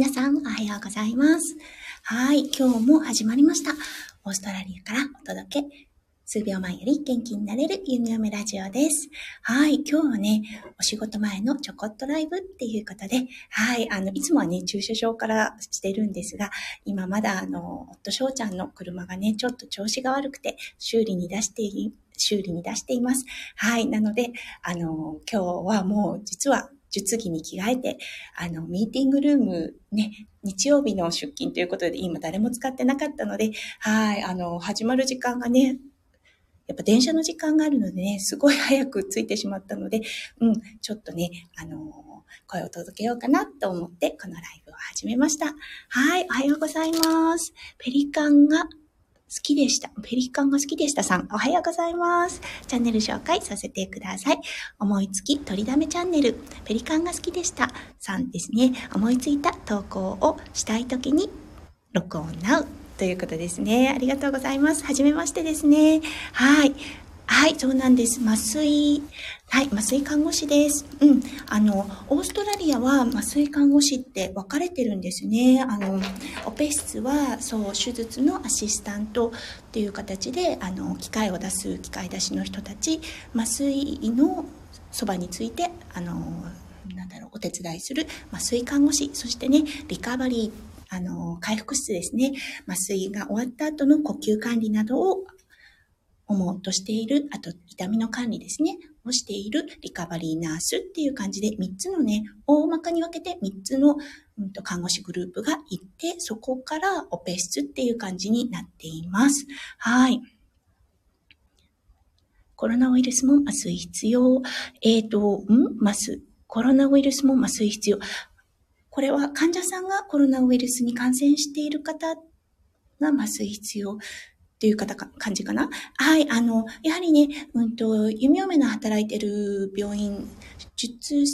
皆さん、おはようございます。はい、今日も始まりました。オーストラリアからお届け。数秒前より元気になれるゆみおめラジオです。はい、今日はね、お仕事前のちょこっとライブっていうことで、はい、あの、いつもはね、駐車場からしてるんですが、今まだあの、夫翔ちゃんの車がね、ちょっと調子が悪くて、修理に出して修理に出しています。はい。なので、あの、今日はもう実は術着に着替えて、あの、ミーティングルームね、日曜日の出勤ということで今誰も使ってなかったので、はい、あの、始まる時間がね、やっぱ電車の時間があるのでね、すごい早く着いてしまったので、うん、ちょっとね、あの、声を届けようかなと思って、このライブを始めました。はい、おはようございます。ペリカンが好きでした。ペリカンが好きでしたさん、おはようございます。チャンネル紹介させてください。思いつき、取りだめチャンネル、ペリカンが好きでしたさんですね。思いついた投稿をしたいときに、録音なうということですね。ありがとうございます。はじめましてですね。はい。はい、そうなんです。麻酔、はい、麻酔看護師です。うん。あの、オーストラリアは麻酔看護師って分かれてるんですね。あの、オペ室は、そう、手術のアシスタントっていう形で、あの、機械を出す機械出しの人たち、麻酔のそばについて、あの、なんだろう、お手伝いする麻酔看護師、そしてね、リカバリー、あの、回復室ですね。麻酔が終わった後の呼吸管理などを主としている、あと痛みの管理ですね、をしているリカバリーナースっていう感じで3つのね、大まかに分けて3つの、うん、と看護師グループがいて、そこからオペ室っていう感じになっています。はい。コロナウイルスも麻酔必要。えっ、ー、と、ん？麻酔。コロナウイルスも麻酔必要。これは患者さんがコロナウイルスに感染している方が麻酔必要。っていう方か、感じかな？はい、あの、やはりね、うんと、弓嫁の働いてる病院、手術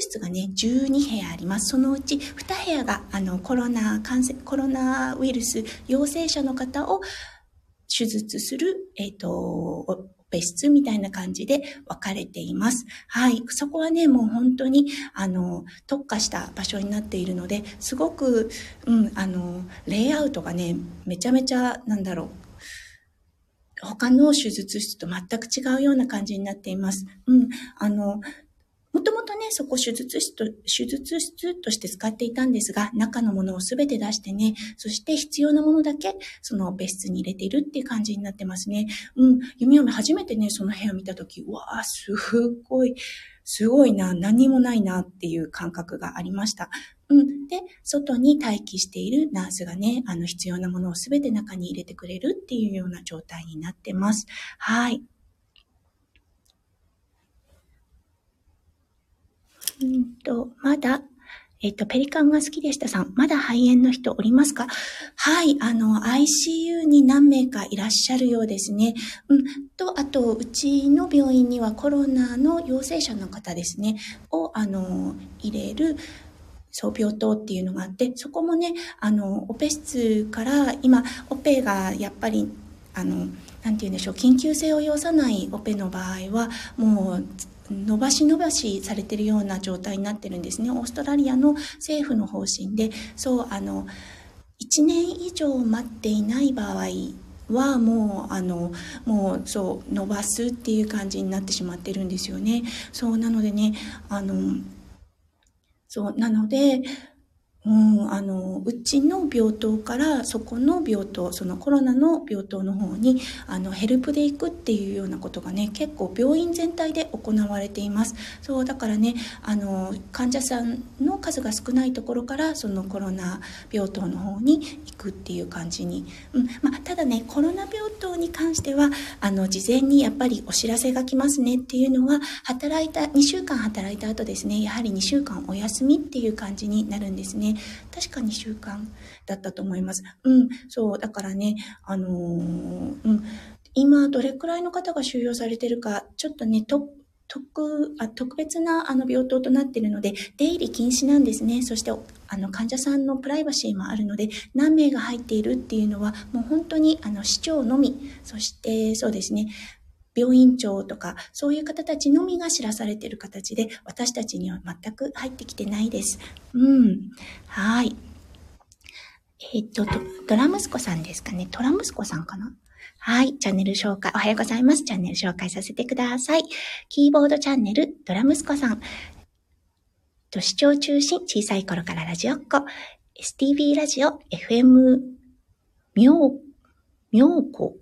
室がね、12部屋あります。そのうち2部屋が、あの、コロナ感染、コロナウイルス陽性者の方を手術する、えっ、ー、と、別室みたいな感じで分かれています。はい。そこはね、もう本当に、あの、特化した場所になっているので、すごく、うん、あの、レイアウトがね、めちゃめちゃ、なんだろう、他の手術室と全く違うような感じになっています。うん。あの、もともとね、そこ手術室と、手術室として使っていたんですが、中のものをすべて出してね、そして必要なものだけ、その別室に入れているっていう感じになってますね。うん。弓嫁初めてね、その部屋を見たとき、うわー、すごい、すごいな、何もないなっていう感覚がありました。うん。で、外に待機しているナースがね、あの必要なものをすべて中に入れてくれるっていうような状態になってます。はい。うんと、まだ、えっと、ペリカンが好きでしたさん、まだ肺炎の人おりますか？はい、あの、ICU に何名かいらっしゃるようですね。うん、と、あと、うちの病院にはコロナの陽性者の方ですね、を、あの、入れる、そう病棟っていうのがあって、そこもね、あの、オペ室から今、オペがやっぱり、あの、なんて言うんでしょう、緊急性を要さないオペの場合は、もう、伸ばし伸ばしされてるような状態になってるんですね。オーストラリアの政府の方針で、そう、あの、1年以上待っていない場合はもうあのもうそう伸ばすっていう感じになってしまってるんですよね。そうなのでねあのそうなのでうん、あの、うちの病棟からそこの病棟、そのコロナの病棟の方に、あの、ヘルプで行くっていうようなことがね、結構病院全体で行われています。そう、だからね、あの、患者さんの数が少ないところから、そのコロナ病棟の方に行くっていう感じに。うん、まあ、ただね、コロナ病棟に関しては、あの、事前にやっぱりお知らせが来ますねっていうのは、働いた、2週間働いた後ですね、やはり2週間お休みっていう感じになるんですね。確か2週間だったと思います。うん、そう、だからね、あのー、うん、今どれくらいの方が収容されてるか、ちょっとね、特あ特別なあの病棟となっているので、出入り禁止なんですね。そして、あの患者さんのプライバシーもあるので、何名が入っているっていうのは、もう本当にあの市長のみ、そしてそうですね、病院長とか、そういう方たちのみが知らされている形で、私たちには全く入ってきてないです。うん。はい。えっ、と、ドラ息子さんですかね。トラ息子さんかな？はい。チャンネル紹介、おはようございます。チャンネル紹介させてください。キーボードチャンネル、ドラ息子さん。と視聴中心、小さい頃からラジオっ子。STV ラジオ、FM、妙、妙子、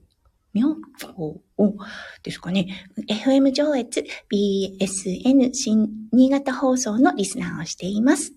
妙子を、ですかね。FM 上越、BSN 新新潟放送のリスナーをしています。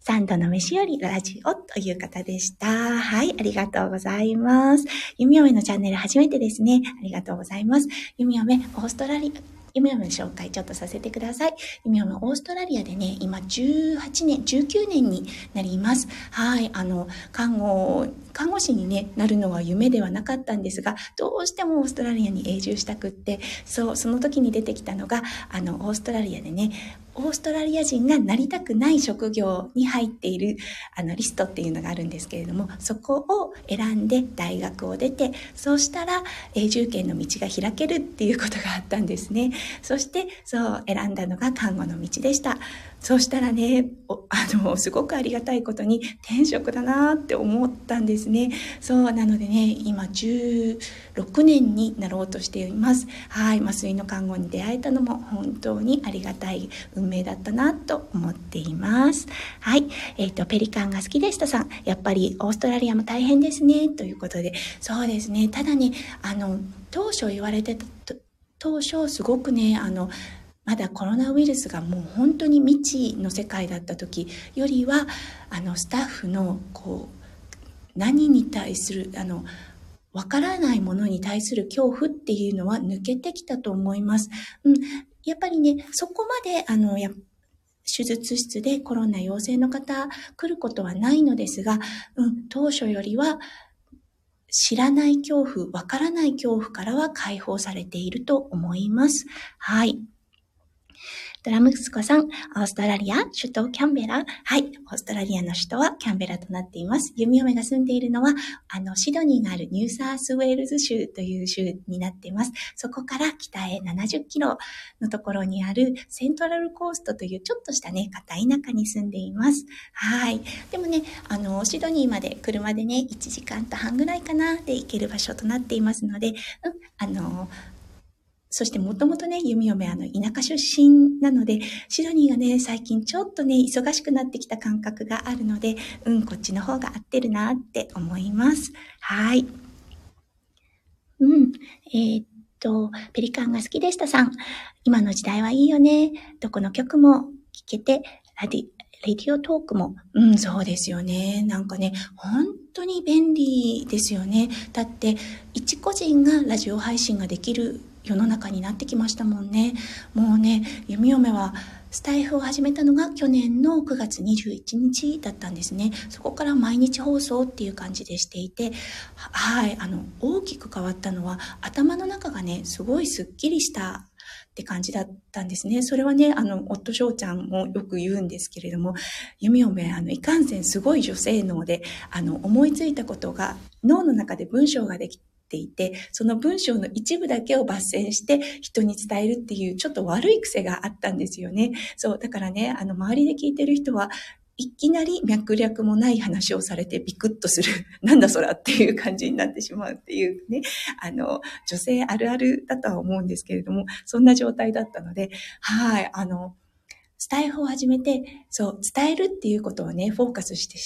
三度の飯よりラジオという方でした。はい、ありがとうございます。ゆみおめのチャンネル初めてですね。ありがとうございます。ゆみおめ、オーストラリア、ゆみおむの紹介ちょっとさせてください。ゆみおむ、オーストラリアでね、今18年、19年になります。はい、あの、看護、看護師に、ね、なるのは夢ではなかったんですが、どうしてもオーストラリアに永住したくって、そう、その時に出てきたのが、あの、オーストラリアでね、オーストラリア人がなりたくない職業に入っているあのリストっていうのがあるんですけれどもそこを選んで大学を出てそうしたら永住権の道が開けるっていうことがあったんですね。そしてそう選んだのが看護の道でした。そうしたらね、あの、すごくありがたいことに転職だなって思ったんですね。そう、なのでね、今16年になろうとしています。はい、麻酔の看護に出会えたのも本当にありがたい運命だったなと思っています。はい、えっ、ー、と、ペリカンが好きでしたさん、やっぱりオーストラリアも大変ですね、ということで、そうですね、ただね、あの、当初言われてた、当初すごくね、あの、まだコロナウイルスがもう本当に未知の世界だった時よりはあのスタッフのこう何に対するあのわからないものに対する恐怖っていうのは抜けてきたと思います。うん、やっぱりね、そこまであのや手術室でコロナ陽性の方来ることはないのですが、うん、当初よりは知らない恐怖、わからない恐怖からは解放されていると思います。はい。ドラムスコさん、オーストラリア、首都キャンベラ。はい、オーストラリアの首都はキャンベラとなっています。弓嫁が住んでいるのは、あの、シドニーがあるニューサースウェールズ州という州になっています。そこから北へ70キロのところにあるセントラルコーストというちょっとしたね、片田舎に住んでいます。はい。でもね、あの、シドニーまで車でね、1時間と半ぐらいかなで行ける場所となっていますので、うん、あの、そしてもともとね、弓嫁あの田舎出身なので、シドニーがね、最近ちょっとね、忙しくなってきた感覚があるので、うん、こっちの方が合ってるなって思います。はい。うん。えー、っと、ペリカンが好きでしたさん。今の時代はいいよね。どこの曲も聴けて、ラディ、レディオトークも、うん、そうですよね。なんかね、本当に便利ですよね。だって、一個人がラジオ配信ができる世の中になってきましたもんね。もうね、弓嫁はスタイフを始めたのが去年の9月21日だったんですね。そこから毎日放送っていう感じでしていて、はい、あの、大きく変わったのは頭の中がね、すごいスッキリしたって感じだったんですね。それはね、あの、夫翔ちゃんもよく言うんですけれども、弓嫁、あの、いかんせんすごい女性脳で、あの、思いついたことが脳の中で文章ができていて、その文章の一部だけを抜粋して人に伝えるっていうちょっと悪い癖があったんですよね。そう、だからね、あの、周りで聞いてる人は、いきなり脈略もない話をされてビクッとする。なんだそらっていう感じになってしまうっていうね。あの、女性あるあるだとは思うんですけれども、そんな状態だったので、はい、あの、スタイフを始めて、そう、伝えるっていうことをね、フォーカスして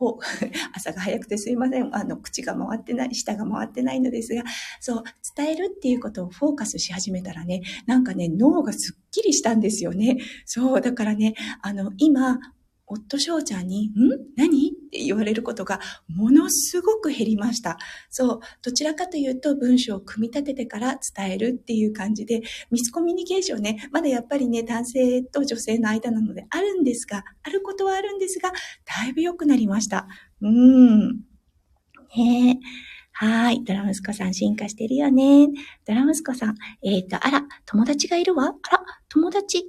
朝が早くてすいません。あの、口が回ってない、舌が回ってないのですが、そう、伝えるっていうことをフォーカスし始めたらね、なんかね、脳がすっきりしたんですよね。そう、だからね、あの、今、夫翔ちゃんに、ん？何？って言われることがものすごく減りました。そう。どちらかというと文章を組み立ててから伝えるっていう感じで、ミスコミュニケーションね、まだやっぱりね、男性と女性の間なのであるんですが、あることはあるんですが、だいぶ良くなりました。うん。ねえはい。ドラムスコさん進化してるよね。ドラムスコさん。えっ、ー、と、あら、友達がいるわ。あら、友達。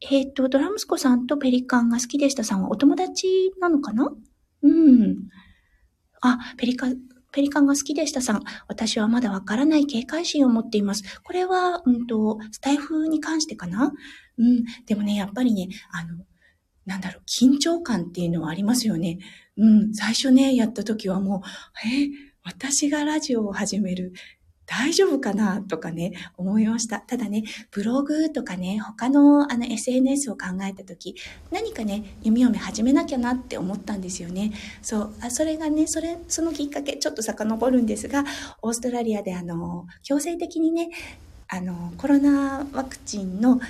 えっ、ー、と、ドラムスコさんとペリカンが好きでしたさんはお友達なのかな？うん。あ、ペリカ、ペリカンが好きでしたさん。私はまだわからない警戒心を持っています。これは、うんと、スタイフに関してかな？うん。でもね、やっぱりね、あの、なんだろう、緊張感っていうのはありますよね。うん。最初ね、やった時はもう、え私がラジオを始める大丈夫かな？とかね、思いました。ただね、ブログとかね、他のあの SNS を考えた時、何かね、弓嫁始めなきゃなって思ったんですよね。そう、あそれがね、それ、そのきっかけ、ちょっと遡るんですが、オーストラリアであの、強制的にね、あの、コロナワクチンの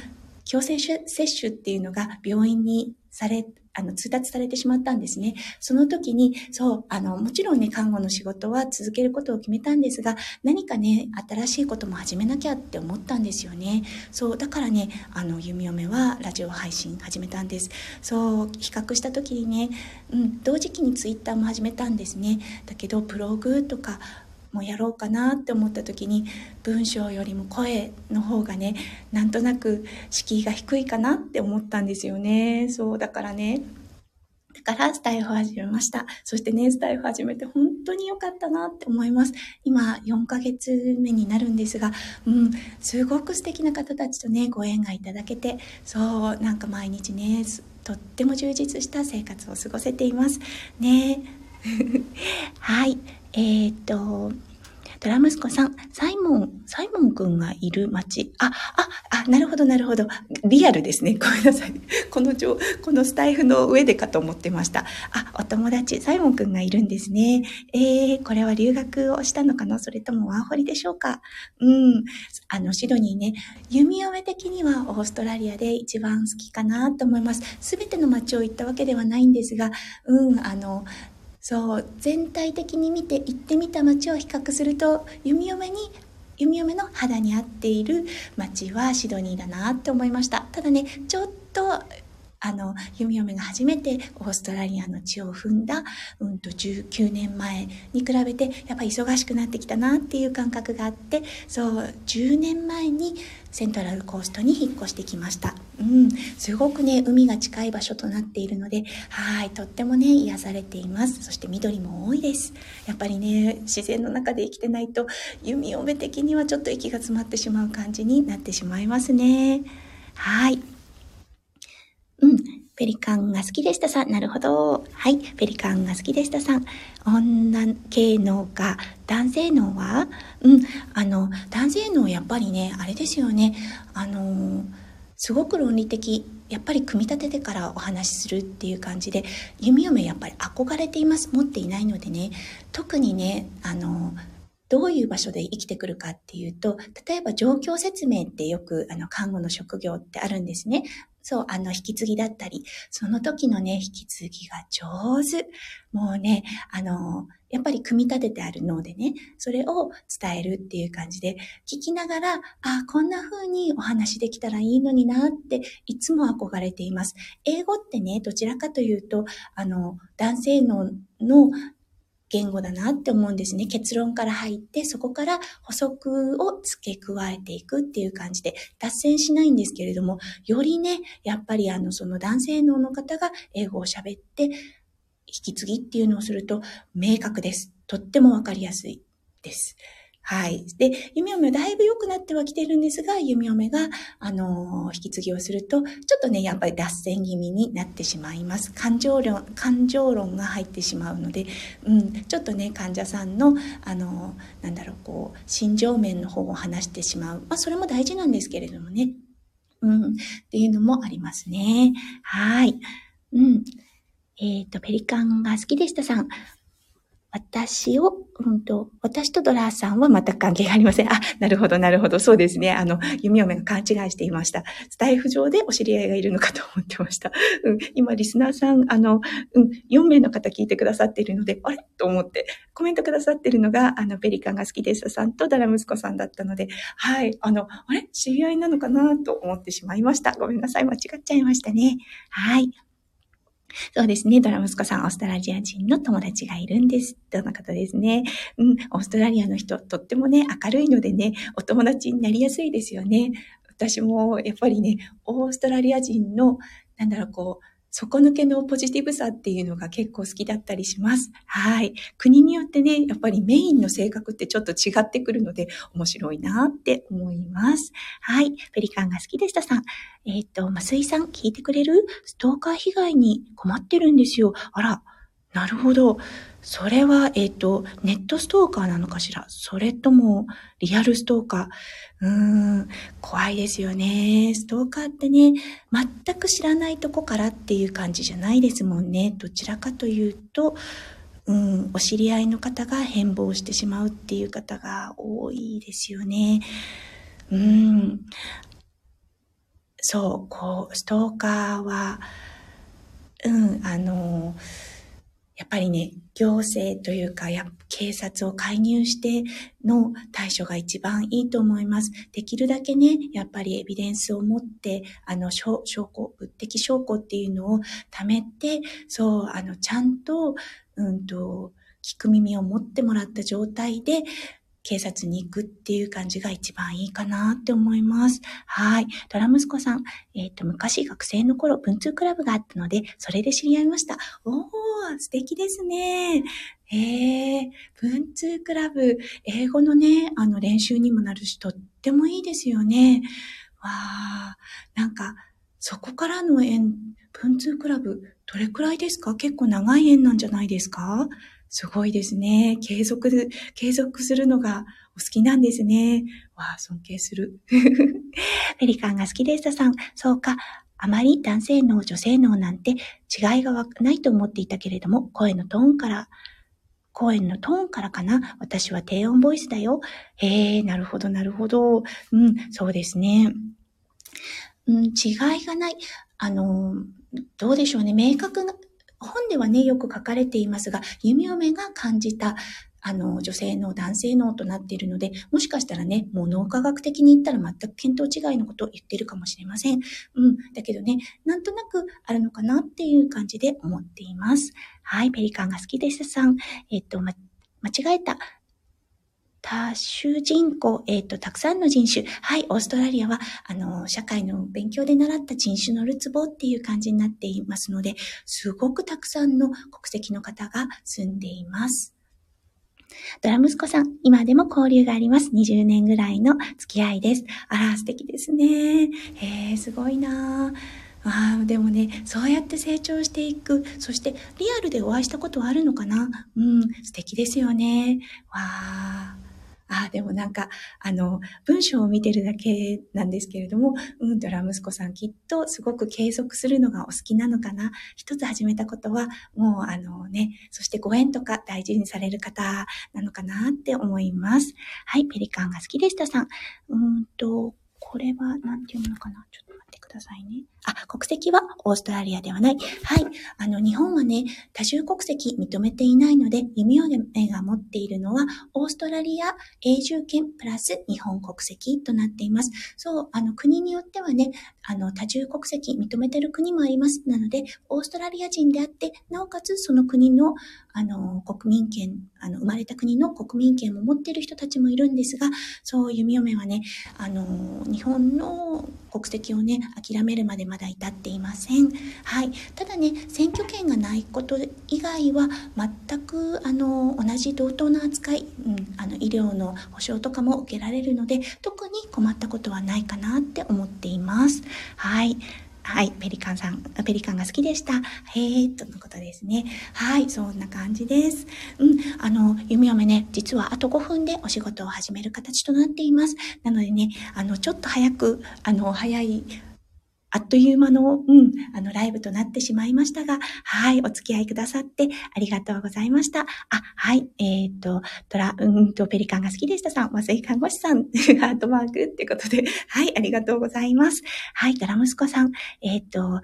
強制接種っていうのが病院にされあの、通達されてしまったんですね。その時に、そう、あの、もちろんね、看護の仕事は続けることを決めたんですが、何かね、新しいことも始めなきゃって思ったんですよね。そう、だからね、あの、弓嫁はラジオ配信始めたんです。そう、比較した時にね、うん、同時期にツイッターも始めたんですね。だけど、ブログとか、もやろうかなって思った時に文章よりも声の方がねなんとなく敷居が低いかなって思ったんですよねそうだからねだからスタイフを始めました。そしてね、スタイフ始めて本当に良かったなって思います。今4ヶ月目になるんですが、うん、すごく素敵な方たちとね、ご縁がいただけて、そう、なんか毎日ね、とっても充実した生活を過ごせています。ね はい。えー、と、ドラ息子さん、サイモン、サイモンくんがいる街。あ、あ、あ、なるほど、なるほど。リアルですね。ごめんなさい。この、このスタイフの上でかと思ってました。あ、お友達、サイモンくんがいるんですね。えー、これは留学をしたのかな？それともワーホリでしょうか？うん。あの、シドニーね、弓嫁的にはオーストラリアで一番好きかなと思います。すべての街を行ったわけではないんですが、うん、あの、そう全体的に見て行ってみた街を比較すると弓嫁に弓嫁の肌に合っている街はシドニーだなって思いました。ただねちょっとあの、弓嫁が初めてオーストラリアの地を踏んだ、うんと19年前に比べて、やっぱ忙しくなってきたなっていう感覚があって、そう、10年前にセントラルコーストに引っ越してきました。うん、すごくね、海が近い場所となっているので、はい、とってもね、癒されています。そして緑も多いです。やっぱりね、自然の中で生きてないと、弓嫁的にはちょっと息が詰まってしまう感じになってしまいますね。はい。うん。ペリカンが好きでしたさん。なるほど。はい。ペリカンが好きでしたさん。女系脳か男性脳は？うん。あの、男性脳やっぱりね、あれですよね。あの、すごく論理的。やっぱり組み立ててからお話しするっていう感じで、弓嫁やっぱり憧れています。持っていないのでね。特にね、あの、どういう場所で生きてくるかっていうと、例えば状況説明ってよくあの看護の職業ってあるんですね。そう、あの、引き継ぎだったり、その時のね、引き継ぎが上手。もうね、あの、やっぱり組み立ててある脳でね、それを伝えるっていう感じで、聞きながら、あ、こんな風にお話できたらいいのになって、いつも憧れています。英語ってね、どちらかというと、あの、男性脳の言語だなって思うんですね。結論から入って、そこから補足を付け加えていくっていう感じで、脱線しないんですけれども、よりね、やっぱりあの、その男性脳の方が英語を喋って、引き継ぎっていうのをすると明確です。とってもわかりやすいです。はい。で、弓嫁はだいぶ良くなってはきてるんですが、弓嫁が、あのー、引き継ぎをすると、ちょっとね、やっぱり脱線気味になってしまいます。感情論、感情論が入ってしまうので、うん、ちょっとね、患者さんの、あのー、なんだろう、こう、心情面の方を話してしまう。まあ、それも大事なんですけれどもね。うん、っていうのもありますね。はい。うん。えっ、ー、と、ペリカンが好きでしたさん。私を、うんと、私とドラーさんは全く関係がありません。あ、なるほど、なるほど。そうですね。あの、弓嫁が勘違いしていました。スタイフ上でお知り合いがいるのかと思ってました。うん、今、リスナーさん、あの、うん、4名の方聞いてくださっているので、あれ？と思って、コメントくださっているのが、あの、ペリカンが好きですさんとダラ息子さんだったので、はい、あの、あれ？知り合いなのかな？と思ってしまいました。ごめんなさい。間違っちゃいましたね。はい。そうですね。ドラ息子さん、オーストラリア人の友達がいるんです。どんな方ですね。うん、オーストラリアの人、とってもね、明るいのでね、お友達になりやすいですよね。私も、やっぱりね、オーストラリア人の、なんだろう、こう、底抜けのポジティブさっていうのが結構好きだったりします。はい。国によってね、やっぱりメインの性格ってちょっと違ってくるので、面白いなって思います。はい。ペリカンが好きでしたさん。えっ、ー、と、ま水さん聞いてくれるストーカー被害に困ってるんですよ。あら、なるほど。それは、えっ、ー、と、ネットストーカーなのかしら？それとも、リアルストーカー？うーん、怖いですよね。ストーカーってね、全く知らないとこからっていう感じじゃないですもんね。どちらかというと、うん、お知り合いの方が変貌してしまうっていう方が多いですよね。うん。そう、こう、ストーカーは、うん、あの、やっぱりね、行政というか、や警察を介入しての対処が一番いいと思います。できるだけね、やっぱりエビデンスを持って、あの、証拠、物的証拠っていうのを貯めて、そう、あの、ちゃんと、うんと、聞く耳を持ってもらった状態で、警察に行くっていう感じが一番いいかなって思います。はい。ドラ息子さん、えっ、ー、と、昔学生の頃、文通クラブがあったので、それで知り合いました。おー、素敵ですね。えー、文通クラブ、英語のね、あの練習にもなるし、とってもいいですよね。わー、なんか、そこからの縁、文通クラブ、どれくらいですか？結構長い縁なんじゃないですか？すごいですね。継続、継続するのがお好きなんですね。わあ、尊敬する。ペリカンが好きでしたさん。そうか。あまり男性脳、女性脳なんて違いがないと思っていたけれども、声のトーンから、声のトーンからかな。私は低音ボイスだよ。へえ、なるほど、なるほど。うん、そうですね。うん、違いがない。あの、どうでしょうね。明確な、本ではね、よく書かれていますが、弓嫁が感じた、あの、女性の男性脳となっているので、もしかしたらね、もう脳科学的に言ったら全く見当違いのことを言ってるかもしれません。うん。だけどね、なんとなくあるのかなっていう感じで思っています。はい、ペリカンが好きですさん。えっと、ま、間違えた。多種人口、えっ、ー、と、たくさんの人種。はい、オーストラリアは、あの、社会の勉強で習った人種のるつぼっていう感じになっていますので、すごくたくさんの国籍の方が住んでいます。ドラ息子さん、今でも交流があります。20年ぐらいの付き合いです。あら、素敵ですね。へえ、すごいなああ、でもね、そうやって成長していく。そして、リアルでお会いしたことはあるのかな？うん、素敵ですよね。わあ。ああ、でもなんか、あの、文章を見てるだけなんですけれども、うん、とら息子さんきっとすごく継続するのがお好きなのかな。一つ始めたことは、もうあのね、そしてご縁とか大事にされる方なのかなって思います。はい、ペリカンが好きでしたさん。うんと、これは、何て読むのかなちょっとってくださいね。あ、国籍はオーストラリアではない。はい。あの、日本はね、多重国籍認めていないので、弓嫁が持っているのは、オーストラリア永住権プラス日本国籍となっています。そう、あの、国によってはね、あの、多重国籍認めてる国もあります。なので、オーストラリア人であって、なおかつその国の、あの、国民権、あの、生まれた国の国民権を持ってる人たちもいるんですが、そう、弓嫁はね、あの、日本の国籍をね、諦めるまでまだ至っていません。はい。ただね、選挙権がないこと以外は、全く、あの、同じ同等の扱い、うん、あの、医療の保障とかも受けられるので、特に困ったことはないかなって思っています。はい。はい。ペリカンさん、ペリカンが好きでした。へえ、とのことですね。はい。そんな感じです。うん。あの、弓嫁ね、実はあと5分でお仕事を始める形となっています。なのでね、あの、ちょっと早く、あの、早い、あっという間の、うん、あの、ライブとなってしまいましたが、はい、お付き合いくださってありがとうございました。あ、はい、えっ、ー、と、トラ、うんと、ペリカンが好きでしたさん、和製看護師さん、ハートマークってことで、はい、ありがとうございます。はい、ドラ息子さん、えっ、ー、と、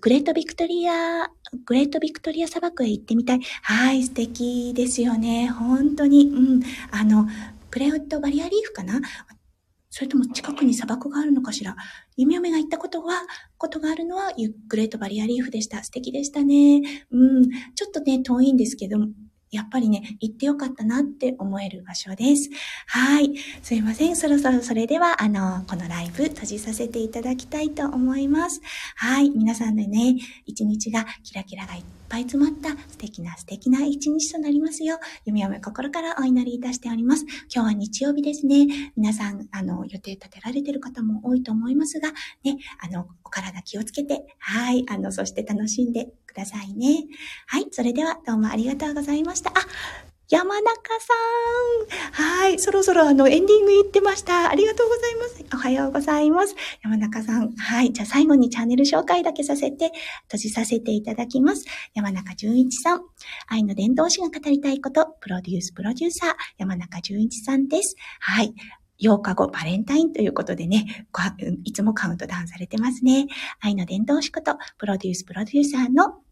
グレートビクトリア、グレートビクトリア砂漠へ行ってみたい。はい、素敵ですよね。本当に、うん、あの、グレートバリアリーフかな？それとも近くに砂漠があるのかしら？弓嫁が行ったことは、ことがあるのは、グレートバリアリーフでした。素敵でしたね。うん。ちょっとね、遠いんですけど、やっぱりね、行ってよかったなって思える場所です。はい。すいません。そろそろそれでは、あの、このライブ閉じさせていただきたいと思います。はい。皆さんでね、一日がキラキラがいっぱい詰まった素敵な素敵な一日となりますよ。弓嫁心からお祈りいたしております。今日は日曜日ですね。皆さん、あの、予定立てられてる方も多いと思いますが、ね、あの、お体気をつけて、はい、あの、そして楽しんでくださいね。はい、それではどうもありがとうございました。あ、山中さん。はい。そろそろあの、エンディング言ってました。ありがとうございます。おはようございます。山中さん。はい。じゃあ最後にチャンネル紹介だけさせて、閉じさせていただきます。山中淳一さん。愛の伝道師が語りたいこと、プロデュースプロデューサー、山中淳一さんです。はい。8日後、バレンタインということでね、いつもカウントダウンされてますね。愛の伝道師こと、プロデュースプロデューサーの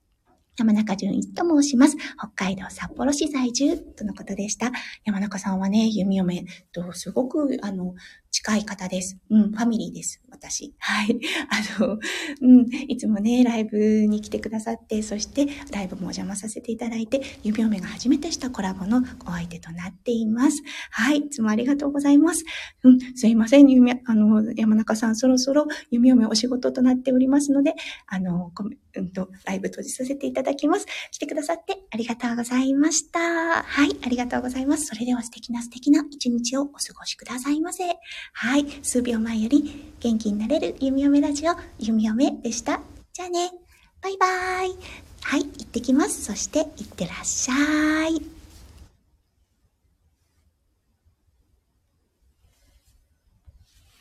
山中淳一と申します。北海道札幌市在住とのことでした。山中さんはね、弓嫁とすごく、あの、近い方です。うん、ファミリーです。私。はい。あの、うん、いつもね、ライブに来てくださって、そしてライブもお邪魔させていただいて、指嫁が初めてしたコラボのお相手となっています。はい。いつもありがとうございます。うん、すいません、弓、あの、山中さん、そろそろ弓嫁お仕事となっておりますので、あの、うんと、ライブ閉じさせていただきます。来てくださってありがとうございました。はい、ありがとうございます。それでは素敵な素敵な一日をお過ごしくださいませ。はい。数秒前より元気になれる弓嫁ラジオ、弓嫁でした。じゃあね。バイバーイ。はい。行ってきます。そして、行ってらっしゃい。